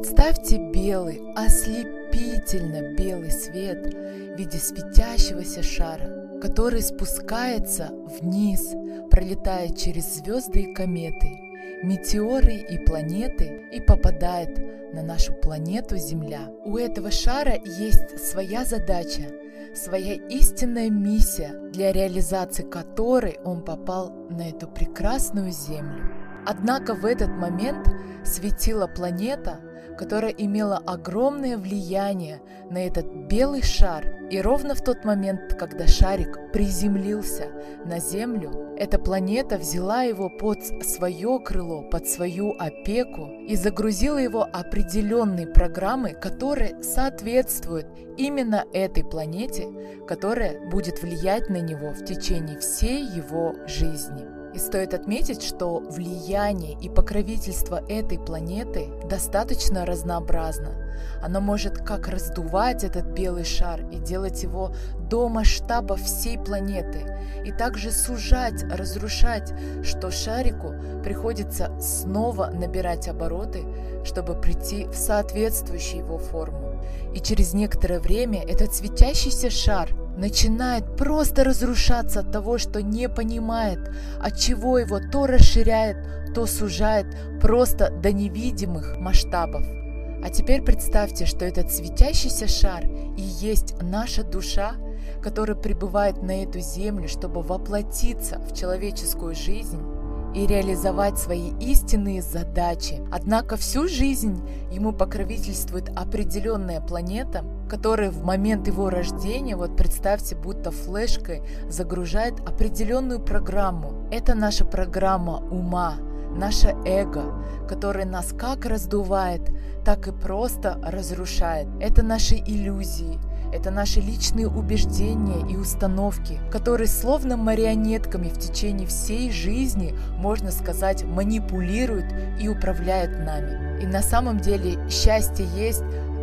Представьте белый, ослепительно белый свет в виде светящегося шара, который спускается вниз, пролетая через звезды и кометы, метеоры и планеты и попадает на нашу планету Земля. У этого шара есть своя задача, своя истинная миссия, для реализации которой он попал на эту прекрасную Землю. Однако в этот момент светила планета, которая имела огромное влияние на этот белый шар. И ровно в тот момент, когда шарик приземлился на Землю, эта планета взяла его под свое крыло, под свою опеку и загрузила его определенной программой, которая соответствует именно этой планете, которая будет влиять на него в течение всей его жизни. И стоит отметить, что влияние и покровительство этой планеты достаточно разнообразно. Оно может как раздувать этот белый шар и делать его до масштаба всей планеты, и также сужать, разрушать, что шарику приходится снова набирать обороты, чтобы прийти в соответствующую его форму. И через некоторое время этот светящийся шар – начинает просто разрушаться от того, что не понимает, от чего его то расширяет, то сужает просто до невидимых масштабов. А теперь представьте, что этот светящийся шар и есть наша душа, которая прибывает на эту землю, чтобы воплотиться в человеческую жизнь и реализовать свои истинные задачи. Однако всю жизнь ему покровительствует определенная планета, которая в момент его рождения, вот представьте, будто флешкой загружает определенную программу. Это наша программа ума, наше эго, которое нас как раздувает, так и просто разрушает. Это наши иллюзии, это наши личные убеждения и установки, которые словно марионетками в течение всей жизни, можно сказать, манипулируют и управляют нами. И на самом деле счастье есть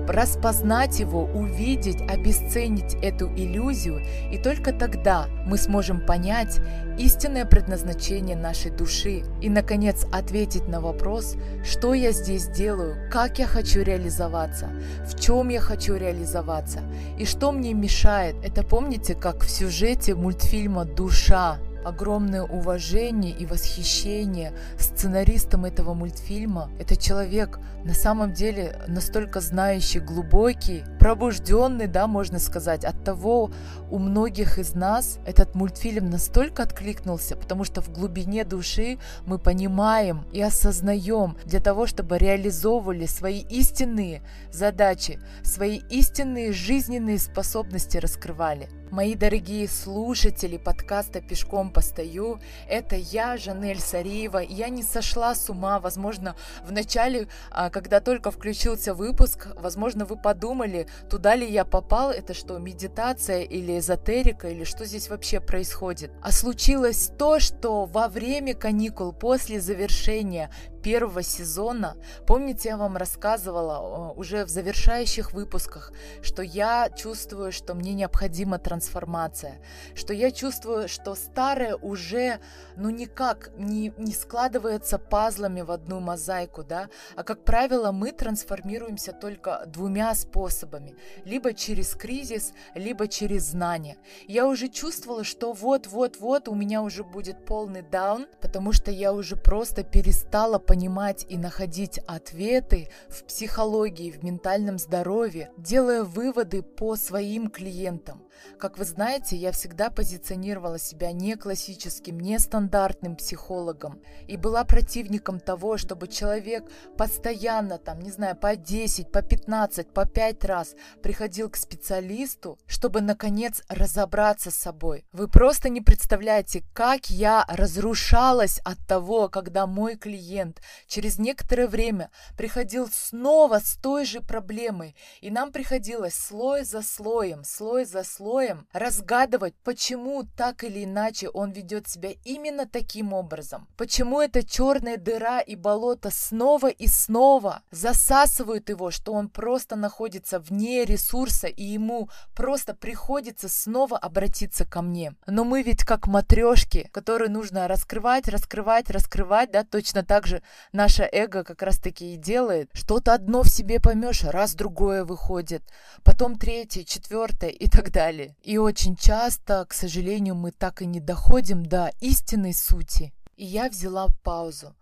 распознать его, увидеть, обесценить эту иллюзию, и только тогда мы сможем понять истинное предназначение нашей души и, наконец, ответить на вопрос, что я здесь делаю, как я хочу реализоваться, в чем я хочу реализоваться и что мне мешает. Это помните, как в сюжете мультфильма «Душа» огромное уважение и восхищение сценаристом этого мультфильма. Это человек на самом деле настолько знающий, глубокий, пробужденный, да, можно сказать. От того у многих из нас этот мультфильм настолько откликнулся, потому что в глубине души мы понимаем и осознаем для того, чтобы реализовывали свои истинные задачи, свои истинные жизненные способности раскрывали. Мои дорогие слушатели подкаста «Пешком постою», это я, Жанель Сариева. Я не сошла с ума, возможно, в начале, а, когда только включился выпуск, возможно, вы подумали, туда ли я попал, это что, медитация или эзотерика, или что здесь вообще происходит. А случилось то, что во время каникул, после завершения первого сезона, помните, я вам рассказывала уже в завершающих выпусках, что я чувствую, что мне необходима трансформация, что я чувствую, что старое уже, ну никак не, не складывается пазлами в одну мозаику, да, а как правило мы трансформируемся только двумя способами, либо через кризис, либо через знание. Я уже чувствовала, что вот-вот-вот у меня уже будет полный даун, потому что я уже просто перестала понимать, понимать и находить ответы в психологии, в ментальном здоровье, делая выводы по своим клиентам. Как вы знаете, я всегда позиционировала себя не классическим, не стандартным психологом и была противником того, чтобы человек постоянно, там, не знаю, по 10, по 15, по 5 раз приходил к специалисту, чтобы, наконец, разобраться с собой. Вы просто не представляете, как я разрушалась от того, когда мой клиент через некоторое время приходил снова с той же проблемой, и нам приходилось слой за слоем, слой за слоем слоем разгадывать, почему так или иначе он ведет себя именно таким образом. Почему эта черная дыра и болото снова и снова засасывают его, что он просто находится вне ресурса и ему просто приходится снова обратиться ко мне. Но мы ведь как матрешки, которые нужно раскрывать, раскрывать, раскрывать, да, точно так же наше эго как раз-таки и делает. Что-то одно в себе поймешь, раз другое выходит, потом третье, четвертое и так далее. И очень часто, к сожалению, мы так и не доходим до истинной сути. И я взяла паузу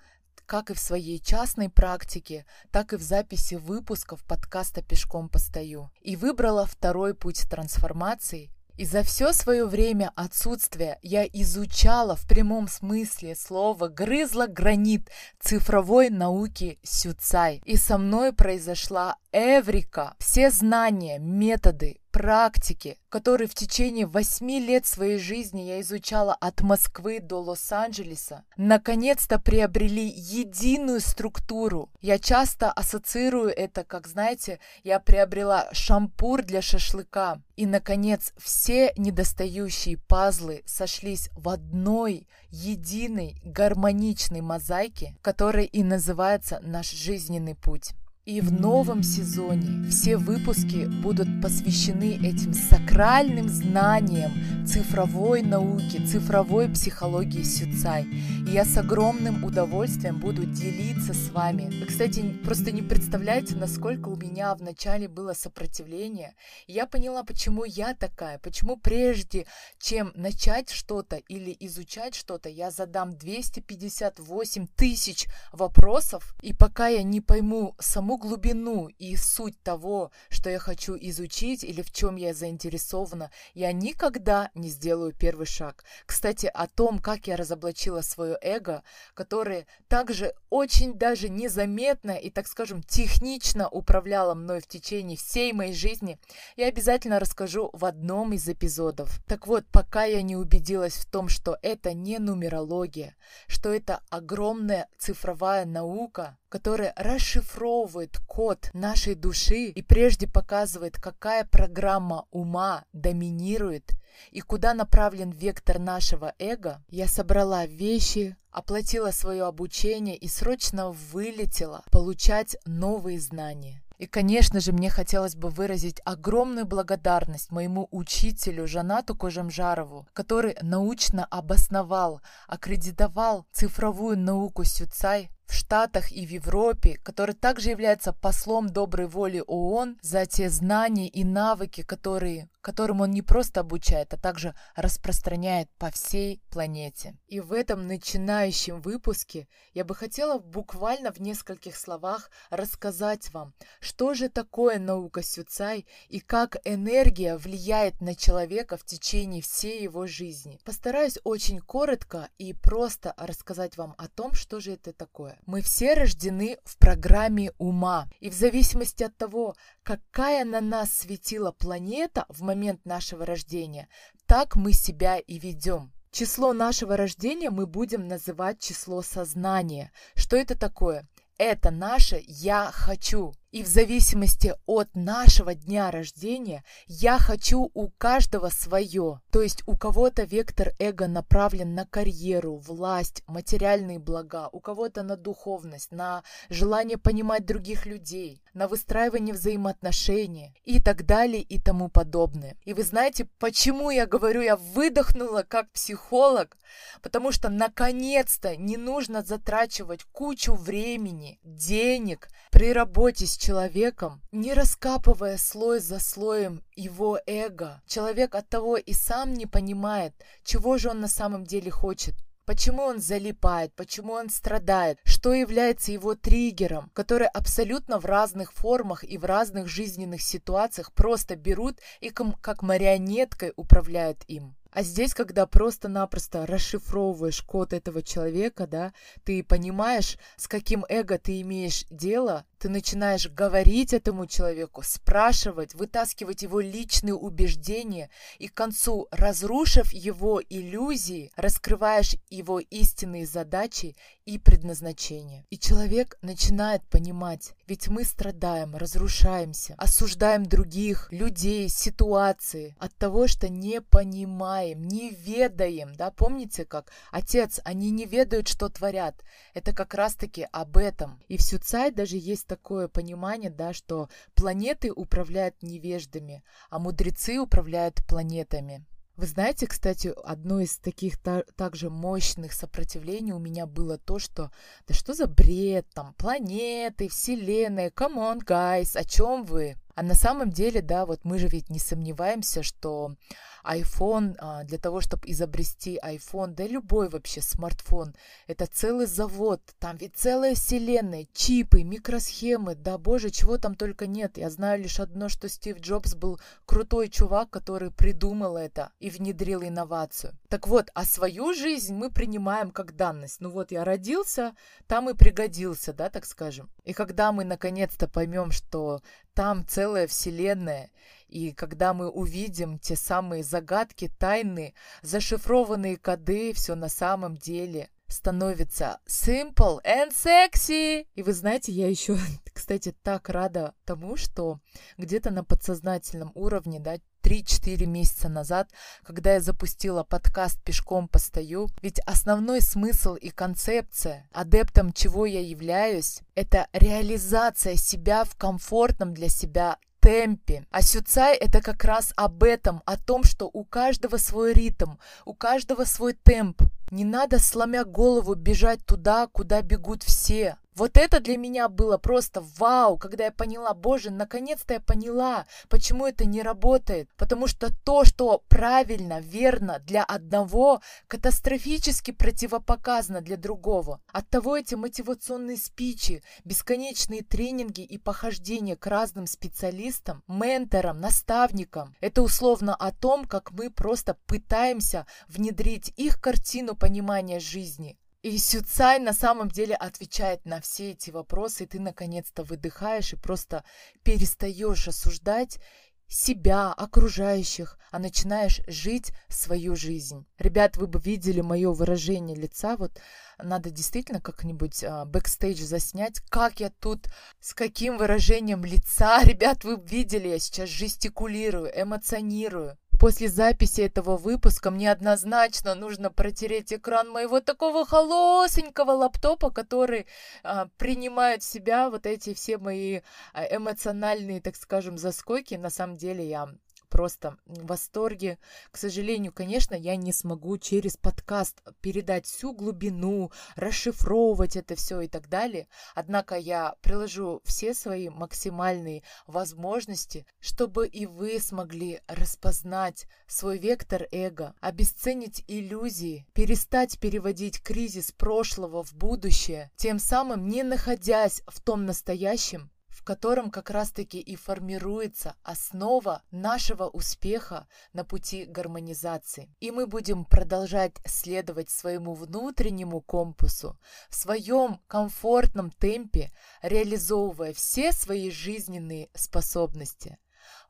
как и в своей частной практике, так и в записи выпусков подкаста «Пешком постою». И выбрала второй путь трансформации и за все свое время отсутствия я изучала в прямом смысле слова, грызла гранит цифровой науки Сюцай. И со мной произошла Эврика. Все знания, методы, практики, которые в течение восьми лет своей жизни я изучала от Москвы до Лос-Анджелеса, наконец-то приобрели единую структуру. Я часто ассоциирую это, как, знаете, я приобрела шампур для шашлыка. И, наконец, все недостающие пазлы сошлись в одной единой гармоничной мозаике, которая и называется наш жизненный путь. И в новом сезоне все выпуски будут посвящены этим сакральным знаниям цифровой науки, цифровой психологии Сюцай. И я с огромным удовольствием буду делиться с вами. Вы, кстати, просто не представляете, насколько у меня вначале было сопротивление. я поняла, почему я такая, почему прежде, чем начать что-то или изучать что-то, я задам 258 тысяч вопросов, и пока я не пойму саму саму глубину и суть того, что я хочу изучить или в чем я заинтересована, я никогда не сделаю первый шаг. Кстати, о том, как я разоблачила свое эго, которое также очень даже незаметно и, так скажем, технично управляло мной в течение всей моей жизни, я обязательно расскажу в одном из эпизодов. Так вот, пока я не убедилась в том, что это не нумерология, что это огромная цифровая наука, которая расшифровывает код нашей души и прежде показывает, какая программа ума доминирует и куда направлен вектор нашего эго, я собрала вещи, оплатила свое обучение и срочно вылетела получать новые знания. И, конечно же, мне хотелось бы выразить огромную благодарность моему учителю Жанату Кожемжарову, который научно обосновал, аккредитовал цифровую науку Сюцай в Штатах и в Европе, который также является послом доброй воли ООН за те знания и навыки, которые, которым он не просто обучает, а также распространяет по всей планете. И в этом начинающем выпуске я бы хотела буквально в нескольких словах рассказать вам, что же такое наука Сюцай и как энергия влияет на человека в течение всей его жизни. Постараюсь очень коротко и просто рассказать вам о том, что же это такое. Мы все рождены в программе ума. И в зависимости от того, какая на нас светила планета в момент нашего рождения, так мы себя и ведем. Число нашего рождения мы будем называть число сознания. Что это такое? Это наше «я хочу». И в зависимости от нашего дня рождения я хочу у каждого свое. То есть у кого-то вектор эго направлен на карьеру, власть, материальные блага, у кого-то на духовность, на желание понимать других людей, на выстраивание взаимоотношений и так далее и тому подобное. И вы знаете, почему я говорю, я выдохнула как психолог? Потому что наконец-то не нужно затрачивать кучу времени, денег при работе с человеком, не раскапывая слой за слоем его эго. Человек от того и сам не понимает, чего же он на самом деле хочет. Почему он залипает, почему он страдает, что является его триггером, которые абсолютно в разных формах и в разных жизненных ситуациях просто берут и как марионеткой управляют им. А здесь, когда просто-напросто расшифровываешь код этого человека, да, ты понимаешь, с каким эго ты имеешь дело, ты начинаешь говорить этому человеку, спрашивать, вытаскивать его личные убеждения, и к концу, разрушив его иллюзии, раскрываешь его истинные задачи и предназначение. И человек начинает понимать, ведь мы страдаем, разрушаемся, осуждаем других, людей, ситуации от того, что не понимаем, не ведаем. Да? Помните, как отец, они не ведают, что творят. Это как раз-таки об этом. И в Сюцай даже есть такое понимание, да, что планеты управляют невеждами, а мудрецы управляют планетами. Вы знаете, кстати, одно из таких та- также мощных сопротивлений у меня было то, что да что за бред там, планеты, вселенная, come on, guys, о чем вы? А на самом деле, да, вот мы же ведь не сомневаемся, что iPhone, а, для того, чтобы изобрести iPhone, да любой вообще смартфон, это целый завод, там ведь целая вселенная, чипы, микросхемы, да боже, чего там только нет. Я знаю лишь одно, что Стив Джобс был крутой чувак, который придумал это и внедрил инновацию. Так вот, а свою жизнь мы принимаем как данность. Ну вот я родился, там и пригодился, да, так скажем. И когда мы наконец-то поймем, что там целая вселенная, и когда мы увидим те самые загадки, тайны, зашифрованные коды, все на самом деле становится simple and sexy. И вы знаете, я еще, кстати, так рада тому, что где-то на подсознательном уровне, да, 3-4 месяца назад, когда я запустила подкаст «Пешком постою», ведь основной смысл и концепция, адептом чего я являюсь, это реализация себя в комфортном для себя темпе. А Сюцай это как раз об этом, о том, что у каждого свой ритм, у каждого свой темп. Не надо, сломя голову, бежать туда, куда бегут все. Вот это для меня было просто вау, когда я поняла, боже, наконец-то я поняла, почему это не работает. Потому что то, что правильно, верно для одного, катастрофически противопоказано для другого. Оттого эти мотивационные спичи, бесконечные тренинги и похождения к разным специалистам, менторам, наставникам, это условно о том, как мы просто пытаемся внедрить их картину понимания жизни. И Сюцай на самом деле отвечает на все эти вопросы, и ты наконец-то выдыхаешь и просто перестаешь осуждать себя, окружающих, а начинаешь жить свою жизнь. Ребят, вы бы видели мое выражение лица, вот надо действительно как-нибудь а, бэкстейдж заснять, как я тут, с каким выражением лица, ребят, вы видели, я сейчас жестикулирую, эмоционирую. После записи этого выпуска мне однозначно нужно протереть экран моего такого холосенького лаптопа, который а, принимает в себя вот эти все мои а, эмоциональные, так скажем, заскоки. На самом деле я просто в восторге. К сожалению, конечно, я не смогу через подкаст передать всю глубину, расшифровывать это все и так далее. Однако я приложу все свои максимальные возможности, чтобы и вы смогли распознать свой вектор эго, обесценить иллюзии, перестать переводить кризис прошлого в будущее, тем самым не находясь в том настоящем, в котором как раз-таки и формируется основа нашего успеха на пути гармонизации. И мы будем продолжать следовать своему внутреннему компасу в своем комфортном темпе, реализовывая все свои жизненные способности.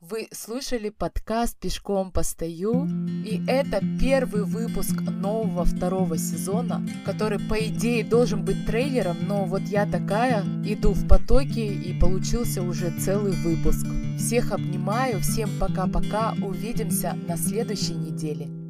Вы слышали подкаст «Пешком постою», и это первый выпуск нового второго сезона, который, по идее, должен быть трейлером, но вот я такая, иду в потоки, и получился уже целый выпуск. Всех обнимаю, всем пока-пока, увидимся на следующей неделе.